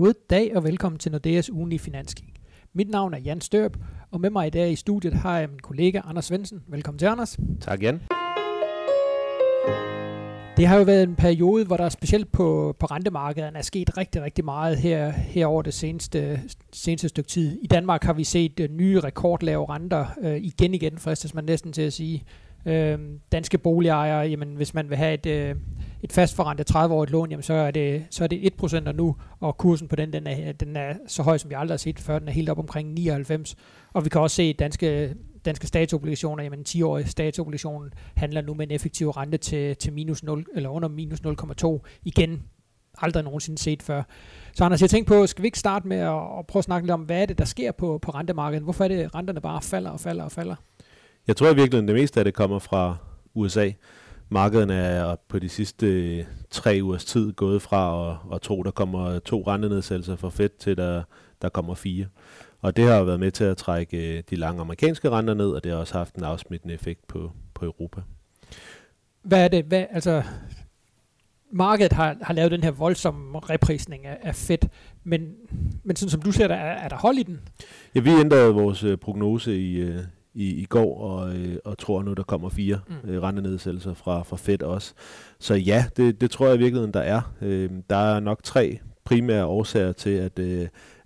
God dag og velkommen til Nordeas ugenlige finanskig. Mit navn er Jan Størp, og med mig i dag i studiet har jeg min kollega Anders Svendsen. Velkommen til, Anders. Tak, Jan. Det har jo været en periode, hvor der specielt på, på rentemarkedet er sket rigtig, rigtig meget her, her over det seneste, seneste stykke tid. I Danmark har vi set uh, nye rekordlave renter uh, igen igen, fristes man næsten til at sige. Uh, danske boligejere, jamen, hvis man vil have et, uh, et fastforrentet 30-årigt lån, jamen, så, er det, så er det 1% nu, og kursen på den, den er, den er så høj, som vi aldrig har set før. Den er helt op omkring 99. Og vi kan også se, danske danske statsobligationer, jamen 10-årige statsobligationen handler nu med en effektiv rente til, til minus 0, eller under minus 0,2. Igen, aldrig nogensinde set før. Så Anders, jeg tænkte på, skal vi ikke starte med at, at prøve at snakke lidt om, hvad er det, der sker på, på rentemarkedet? Hvorfor er det, at renterne bare falder og falder og falder? Jeg tror virkelig, virkeligheden, det meste af det kommer fra USA. Markederne er på de sidste tre ugers tid gået fra at, at tro, der kommer to rentenedsættelser for Fed til der, der kommer fire. Og det har været med til at trække øh, de lange amerikanske renter ned, og det har også haft en afsmittende effekt på, på Europa. Hvad er det? Hvad, altså, markedet har, har lavet den her voldsomme reprisning af, af fedt, men, men sådan som du ser det, er, er der hold i den? Ja, vi ændrede vores øh, prognose i, øh, i, i går, og, og tror nu, der kommer fire mm. rentenedsættelser fra, fra Fed også. Så ja, det, det tror jeg i virkeligheden, der er. Der er nok tre primære årsager til, at,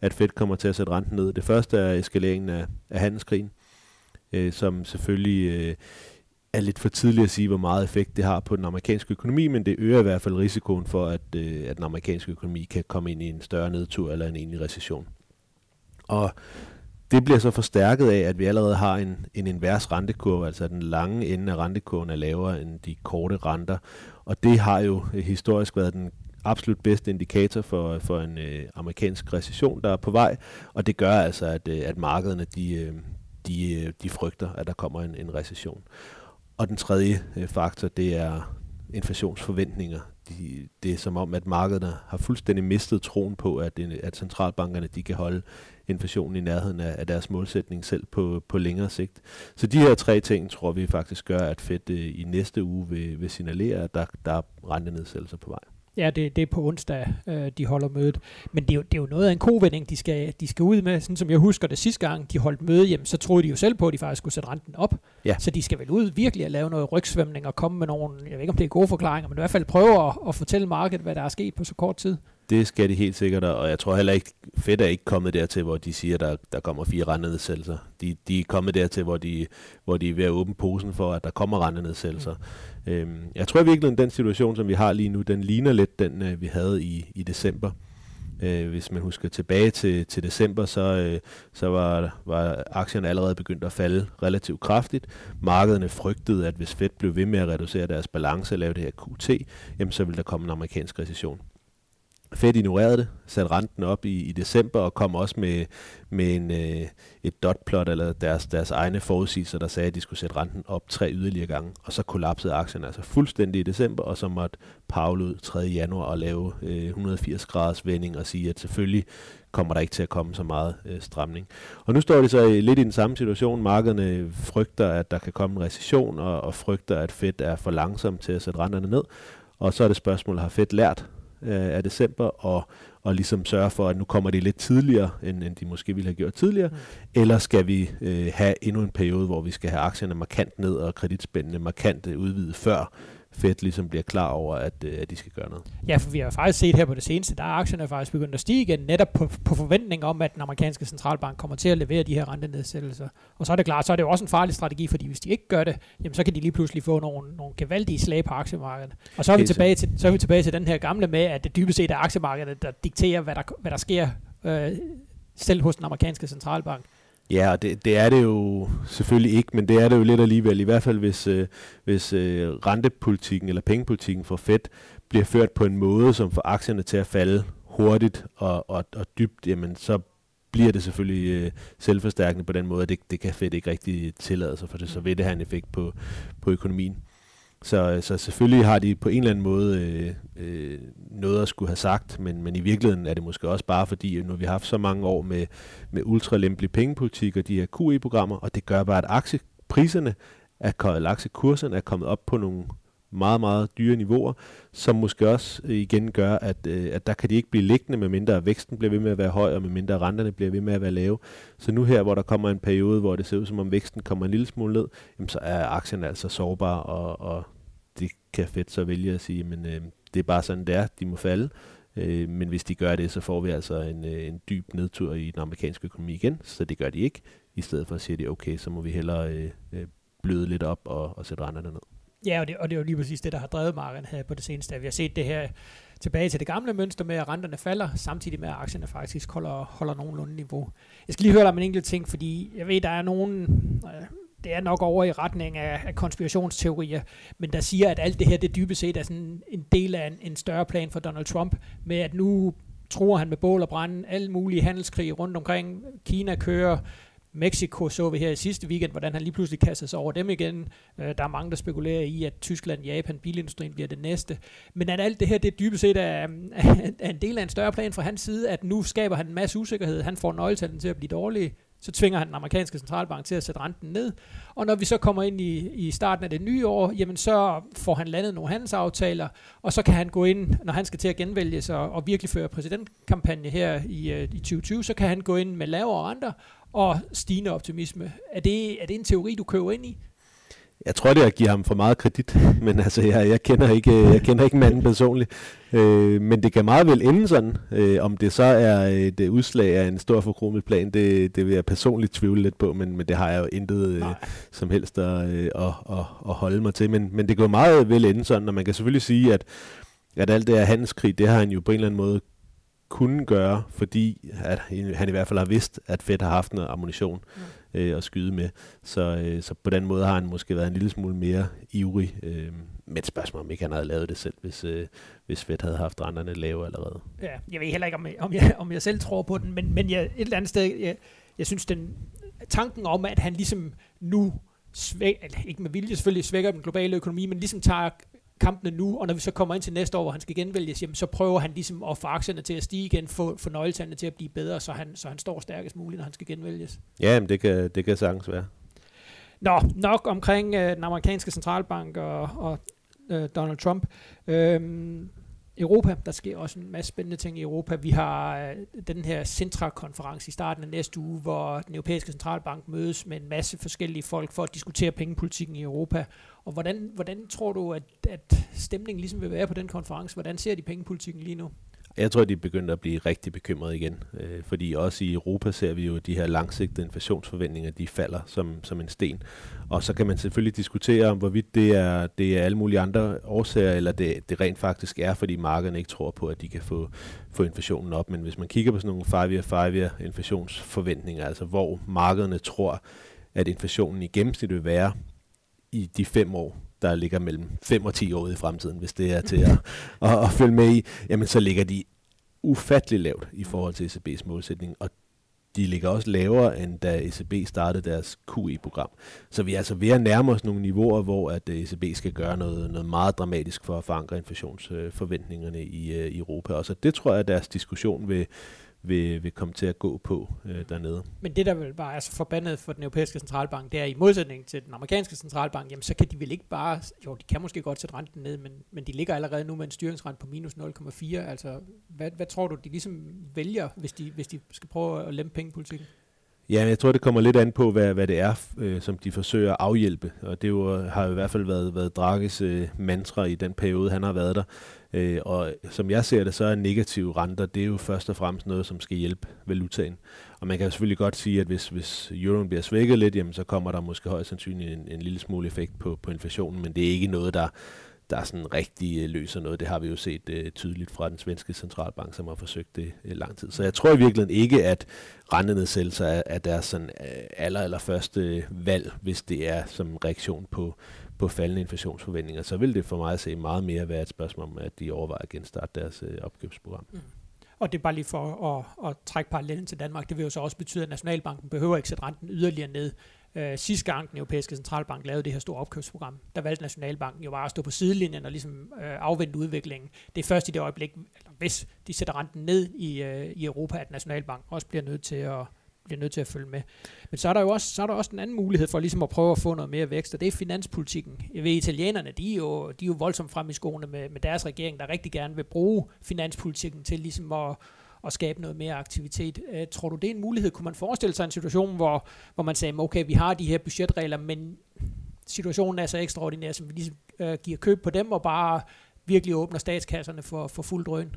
at Fed kommer til at sætte renten ned. Det første er eskaleringen af, af handelskrigen, øh, som selvfølgelig øh, er lidt for tidligt at sige, hvor meget effekt det har på den amerikanske økonomi, men det øger i hvert fald risikoen for, at, øh, at den amerikanske økonomi kan komme ind i en større nedtur eller en egentlig recession. Og det bliver så forstærket af, at vi allerede har en, en invers rentekurve, altså den lange ende af rentekurven er lavere end de korte renter. Og det har jo øh, historisk været den absolut bedste indikator for, for en øh, amerikansk recession, der er på vej, og det gør altså, at, øh, at markederne de, øh, de, øh, de frygter, at der kommer en, en recession. Og den tredje øh, faktor, det er inflationsforventninger. De, det er som om, at markederne har fuldstændig mistet troen på, at, at centralbankerne de kan holde inflationen i nærheden af, af deres målsætning selv på, på længere sigt. Så de her tre ting tror vi faktisk gør, at Fed øh, i næste uge vil, vil signalere, at der, der er rentenedsættelser på vej. Ja, det, det er på onsdag, øh, de holder mødet. Men det er, jo, det er jo noget af en kovending, de skal, de skal ud med. Sådan som jeg husker det sidste gang, de holdt møde, jamen, så troede de jo selv på, at de faktisk skulle sætte renten op. Ja. Så de skal vel ud virkelig at lave noget rygsvømning og komme med nogle, jeg ved ikke om det er gode forklaringer, men i hvert fald prøve at, at fortælle markedet, hvad der er sket på så kort tid. Det skal de helt sikkert, og jeg tror heller ikke, Fed er ikke kommet dertil, hvor de siger, der, der kommer fire rendenedsættelser. De, de er kommet dertil, hvor de, hvor de er ved at åbne posen for, at der kommer rendenedsættelser. Mm. Øhm, jeg tror virkelig, at den situation, som vi har lige nu, den ligner lidt den, øh, vi havde i, i december. Øh, hvis man husker tilbage til, til december, så, øh, så var, var aktierne allerede begyndt at falde relativt kraftigt. Markederne frygtede, at hvis Fed blev ved med at reducere deres balance og lave det her QT, jamen så ville der komme en amerikansk recession. Fed ignorerede det, satte renten op i, i december og kom også med, med en, øh, et dotplot eller deres, deres egne forudsigelser, der sagde, at de skulle sætte renten op tre yderligere gange. Og så kollapsede aktien altså fuldstændig i december, og så måtte Paul ud 3. januar og lave øh, 180 graders vending og sige, at selvfølgelig kommer der ikke til at komme så meget øh, stramning. Og nu står det så øh, lidt i den samme situation. Markederne frygter, at der kan komme en recession, og, og frygter, at Fed er for langsom til at sætte renterne ned. Og så er det spørgsmål, har Fed lært øh, af december, og, og ligesom sørge for, at nu kommer det lidt tidligere, end, end de måske ville have gjort tidligere, mm. eller skal vi øh, have endnu en periode, hvor vi skal have aktierne markant ned og kreditspændende markant øh, udvidet før Fed ligesom bliver klar over, at, øh, at de skal gøre noget. Ja, for vi har faktisk set her på det seneste, der er aktierne faktisk begyndt at stige igen, netop på, på forventning om, at den amerikanske centralbank kommer til at levere de her rentenedsættelser. Og så er det klart, så er det jo også en farlig strategi, fordi hvis de ikke gør det, jamen så kan de lige pludselig få nogle, nogle gevaldige slag på aktiemarkedet. Og så er, vi tilbage til, så er vi tilbage til den her gamle med, at det dybest set er aktiemarkedet, der dikterer, hvad der, hvad der sker øh, selv hos den amerikanske centralbank. Ja, og det, det er det jo selvfølgelig ikke, men det er det jo lidt alligevel. I hvert fald hvis, øh, hvis øh, rentepolitikken eller pengepolitikken for Fed bliver ført på en måde, som får aktierne til at falde hurtigt og, og, og dybt, jamen så bliver det selvfølgelig øh, selvforstærkende på den måde, at det, det kan Fed ikke rigtig tillade sig, for det så vil det have en effekt på, på økonomien. Så, så selvfølgelig har de på en eller anden måde øh, øh, noget at skulle have sagt, men, men i virkeligheden er det måske også bare fordi, nu vi har haft så mange år med, med ultralempelig pengepolitik og de her QE-programmer, og det gør bare, at aktiepriserne, er, eller aktiekurserne er kommet op på nogle meget, meget dyre niveauer, som måske også igen gør, at, øh, at der kan de ikke blive liggende, med mindre væksten bliver ved med at være høj, og med mindre renterne bliver ved med at være lave. Så nu her, hvor der kommer en periode, hvor det ser ud som om væksten kommer en lille smule ned, jamen, så er aktien altså sårbar, og, og det kan fedt så vælge at sige, men øh, det er bare sådan, det er, de må falde. Øh, men hvis de gør det, så får vi altså en, øh, en dyb nedtur i den amerikanske økonomi igen, så det gør de ikke. I stedet for at sige, okay, så må vi hellere øh, øh, bløde lidt op og, og sætte renterne ned. Ja, og det, og det er jo lige præcis det, der har drevet markedet her på det seneste. Vi har set det her tilbage til det gamle mønster med, at renterne falder, samtidig med, at aktierne faktisk holder, holder nogenlunde niveau. Jeg skal lige høre dig om en enkelt ting, fordi jeg ved, der er nogen, øh, det er nok over i retning af, af konspirationsteorier, men der siger, at alt det her, det dybest set er sådan en del af en, en større plan for Donald Trump, med at nu tror han med bål og brænde alle mulige handelskrig rundt omkring. Kina kører Mexico så vi her i sidste weekend, hvordan han lige pludselig kaster sig over dem igen. Øh, der er mange, der spekulerer i, at Tyskland, Japan, bilindustrien bliver det næste. Men at alt det her, det dybest set er, er en del af en større plan fra hans side, at nu skaber han en masse usikkerhed. Han får nøgletallene til at blive dårlige så tvinger han den amerikanske centralbank til at sætte renten ned. Og når vi så kommer ind i, i starten af det nye år, jamen så får han landet nogle handelsaftaler, og så kan han gå ind, når han skal til at genvælge sig og virkelig føre præsidentkampagne her i, øh, i 2020, så kan han gå ind med lavere renter og stigende optimisme. Er det, er det en teori, du køber ind i? Jeg tror, det er at give ham for meget kredit, men altså, jeg, jeg, kender ikke, jeg kender ikke manden personligt. Øh, men det kan meget vel ende sådan. Øh, om det så er et udslag af en stor forkromet plan, det, det vil jeg personligt tvivle lidt på, men, men det har jeg jo intet øh, som helst at, øh, at, at, at holde mig til. Men, men det kan meget vel ende sådan, og man kan selvfølgelig sige, at, at alt det her handelskrig, det har han jo på en eller anden måde kunne gøre, fordi at han i hvert fald har vidst, at Fed har haft noget ammunition. Mm øh, at skyde med. Så, øh, så på den måde har han måske været en lille smule mere ivrig. Øh, med et spørgsmål, om ikke han havde lavet det selv, hvis, øh, hvis Fed havde haft renterne lave allerede. Ja, jeg ved heller ikke, om jeg, om jeg, om jeg selv tror på den, men, men jeg, et eller andet sted, jeg, jeg synes, den tanken om, at han ligesom nu svæk, ikke med vilje selvfølgelig svækker den globale økonomi, men ligesom tager kampene nu, og når vi så kommer ind til næste år, hvor han skal genvælges, jamen, så prøver han ligesom at få aktierne til at stige igen, få, få nøgletallene til at blive bedre, så han, så han står stærkest muligt, når han skal genvælges. Ja, men det kan, det kan sagtens være. Nå, nok omkring øh, den amerikanske centralbank og, og øh, Donald Trump. Øhm, Europa, der sker også en masse spændende ting i Europa. Vi har øh, den her Centra-konference i starten af næste uge, hvor den europæiske centralbank mødes med en masse forskellige folk for at diskutere pengepolitikken i Europa. Og hvordan, hvordan tror du, at, at stemningen ligesom vil være på den konference? Hvordan ser de pengepolitikken lige nu? Jeg tror, de er begyndt at blive rigtig bekymrede igen, øh, fordi også i Europa ser vi jo de her langsigtede inflationsforventninger, de falder som, som en sten. Og så kan man selvfølgelig diskutere om, hvorvidt det er, det er alle mulige andre årsager, eller det, det rent faktisk er, fordi markederne ikke tror på, at de kan få, få inflationen op. Men hvis man kigger på sådan nogle 5-year, 5-year inflationsforventninger, altså hvor markederne tror, at inflationen i gennemsnit vil være i de fem år, der ligger mellem 5 og 10 år i fremtiden, hvis det er til at, at, at følge med i, jamen så ligger de ufattelig lavt i forhold til ECB's målsætning, og de ligger også lavere, end da ECB startede deres QE-program. Så vi er altså ved at nærme os nogle niveauer, hvor at øh, ECB skal gøre noget, noget meget dramatisk for at forankre inflationsforventningerne i, øh, i Europa. Og så det tror jeg, at deres diskussion vil, vil, vil komme til at gå på øh, dernede. Men det, der vil bare er så forbandet for den europæiske centralbank, det er i modsætning til den amerikanske centralbank, jamen så kan de vel ikke bare, jo de kan måske godt sætte renten ned, men, men de ligger allerede nu med en styringsrente på minus 0,4. Altså, hvad, hvad tror du, de ligesom vælger, hvis de, hvis de skal prøve at lempe pengepolitikken? Ja, jeg tror, det kommer lidt an på, hvad, hvad det er, øh, som de forsøger at afhjælpe. Og det jo, har jo i hvert fald været, været Drages øh, mantra i den periode, han har været der. Øh, og som jeg ser det, så er negative renter, det er jo først og fremmest noget, som skal hjælpe valutaen. Og man kan selvfølgelig godt sige, at hvis, hvis euroen bliver svækket lidt, jamen, så kommer der måske højst sandsynligt en, en lille smule effekt på, på inflationen, men det er ikke noget, der, der sådan rigtig øh, løser noget. Det har vi jo set øh, tydeligt fra den svenske centralbank, som har forsøgt det øh, lang tid. Så jeg tror i virkeligheden ikke, at rentenedsættelser er, er deres sådan, øh, aller, aller første øh, valg, hvis det er som reaktion på, på faldende inflationsforventninger, så vil det for mig at se meget mere være et spørgsmål om, at de overvejer at genstarte deres øh, opkøbsprogram. Mm. Og det er bare lige for at, at trække parallellen til Danmark. Det vil jo så også betyde, at Nationalbanken behøver ikke sætte renten yderligere ned. Øh, sidste gang den europæiske centralbank lavede det her store opkøbsprogram, der valgte Nationalbanken jo bare at stå på sidelinjen og ligesom øh, afvente udviklingen. Det er først i det øjeblik, eller hvis de sætter renten ned i, øh, i Europa, at Nationalbanken også bliver nødt til at bliver nødt til at følge med. Men så er der jo også, så er der også en anden mulighed for ligesom at prøve at få noget mere vækst, og det er finanspolitikken. Jeg ved, italienerne, de er jo, de er jo voldsomt frem i skoene med, med deres regering, der rigtig gerne vil bruge finanspolitikken til ligesom at, at skabe noget mere aktivitet. Øh, tror du, det er en mulighed? Kunne man forestille sig en situation, hvor, hvor man sagde, okay, vi har de her budgetregler, men situationen er så ekstraordinær, som vi ligesom øh, giver køb på dem, og bare virkelig åbner statskasserne for, for fuld drøn?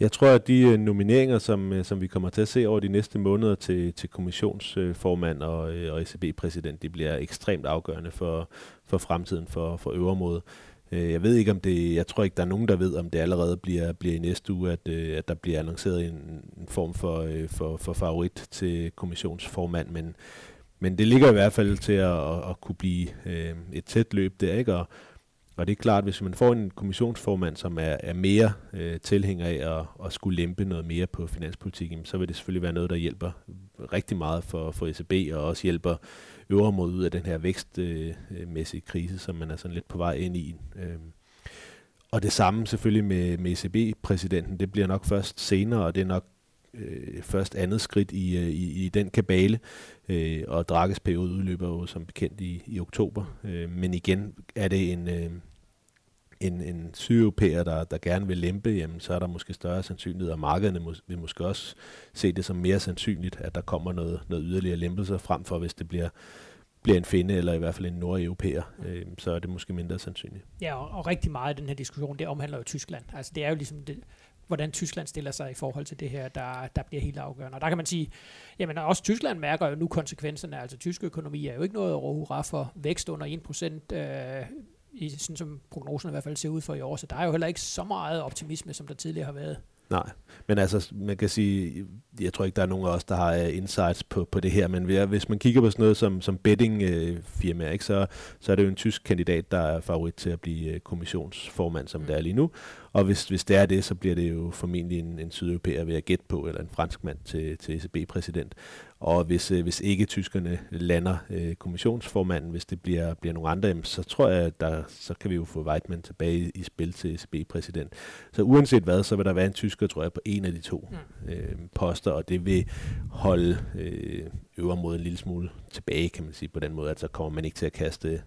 Jeg tror, at de øh, nomineringer, som, øh, som vi kommer til at se over de næste måneder til, til kommissionsformand og, øh, og ECB-præsident, de bliver ekstremt afgørende for, for fremtiden for, for øvermåde. Øh, jeg ved ikke, om det, jeg tror ikke, der er nogen, der ved, om det allerede bliver, bliver i næste uge, at, øh, at der bliver annonceret en, en form for, øh, for, for favorit til kommissionsformand, men, men det ligger i hvert fald til at, at, at kunne blive et tæt løb der, ikke? Og, og det er klart, hvis man får en kommissionsformand, som er, er mere øh, tilhænger af at, at skulle lempe noget mere på finanspolitikken, så vil det selvfølgelig være noget, der hjælper rigtig meget for, for ECB, og også hjælper øvre mod ud af den her vækstmæssige øh, krise, som man er sådan lidt på vej ind i. Øh. Og det samme selvfølgelig med, med ECB-præsidenten, det bliver nok først senere, og det er nok øh, først andet skridt i, øh, i, i den kabale, øh, og Drakkes periode udløber jo som bekendt i, i oktober. Øh, men igen er det en, øh, en, en sydeuropæer, der, der gerne vil lempe, jamen, så er der måske større sandsynlighed, og markederne må, vil måske også se det som mere sandsynligt, at der kommer noget, noget yderligere lempelser frem for, hvis det bliver bliver en finde, eller i hvert fald en nordeuropæer, øh, så er det måske mindre sandsynligt. Ja, og, og rigtig meget af den her diskussion, det omhandler jo Tyskland. Altså det er jo ligesom det, hvordan Tyskland stiller sig i forhold til det her, der, der bliver helt afgørende. Og der kan man sige, jamen også Tyskland mærker jo nu konsekvenserne. Altså tysk økonomi er jo ikke noget over for vækst under 1%, øh, i, sådan som prognosen i hvert fald ser ud for i år. Så der er jo heller ikke så meget optimisme, som der tidligere har været. Nej, men altså, man kan sige, jeg tror ikke, der er nogen af os, der har uh, insights på, på det her, men hvis man kigger på sådan noget som, som bettingfirma, uh, ikke, så, så er det jo en tysk kandidat, der er favorit til at blive uh, kommissionsformand, som mm. det er lige nu. Og hvis, hvis det er det, så bliver det jo formentlig en, en sydeuropæer ved at gætte på, eller en fransk mand til, til ECB-præsident. Og hvis, øh, hvis ikke tyskerne lander øh, kommissionsformanden, hvis det bliver, bliver nogle andre, så tror jeg, at der, så kan vi jo få Weidmann tilbage i spil til ECB-præsident. Så uanset hvad, så vil der være en tysker, tror jeg, på en af de to mm. øh, poster, og det vil holde øh, øvermod en lille smule tilbage, kan man sige, på den måde, at så kommer man ikke til at kaste,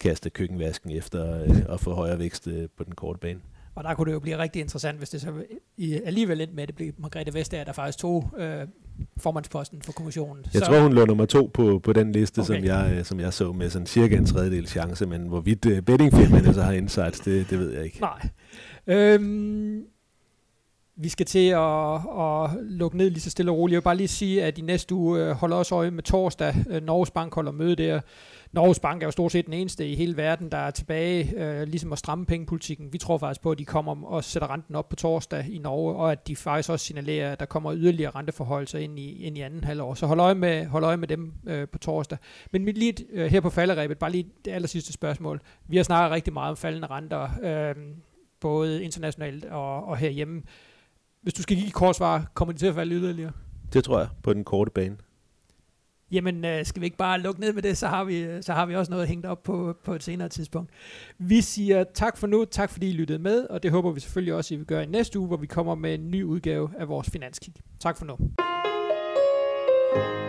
kaste køkkenvasken efter øh, at få højere vækst øh, på den korte bane. Og der kunne det jo blive rigtig interessant, hvis det så i, alligevel endte med, at det blev Margrethe Vestager, der faktisk tog øh, formandsposten for kommissionen. Jeg så, tror, hun lå nummer to på, på den liste, okay. som, jeg, øh, som jeg så med sådan cirka en tredjedel chance, men hvorvidt uh, bettingfirmaerne så har insights, det, det ved jeg ikke. Nej. Øhm, vi skal til at, at lukke ned lige så stille og roligt. Jeg vil bare lige sige, at i næste uge øh, holder også øje med torsdag. Øh, Norges Bank holder møde der. Norges Bank er jo stort set den eneste i hele verden, der er tilbage øh, ligesom at stramme pengepolitikken. Vi tror faktisk på, at de kommer og sætter renten op på torsdag i Norge, og at de faktisk også signalerer, at der kommer yderligere renteforholdelser ind i, ind i anden halvår. Så hold øje med, hold øje med dem øh, på torsdag. Men mit lige øh, her på falderæbet, bare lige det aller sidste spørgsmål. Vi har snakket rigtig meget om faldende renter, øh, både internationalt og, og herhjemme. Hvis du skal give et kort svar, kommer de til at falde yderligere? Det tror jeg, på den korte bane. Jamen, øh, skal vi ikke bare lukke ned med det, så har vi, så har vi også noget hængt op på, på et senere tidspunkt. Vi siger tak for nu, tak fordi I lyttede med, og det håber vi selvfølgelig også, I vil gøre i næste uge, hvor vi kommer med en ny udgave af vores finanskig. Tak for nu. thank you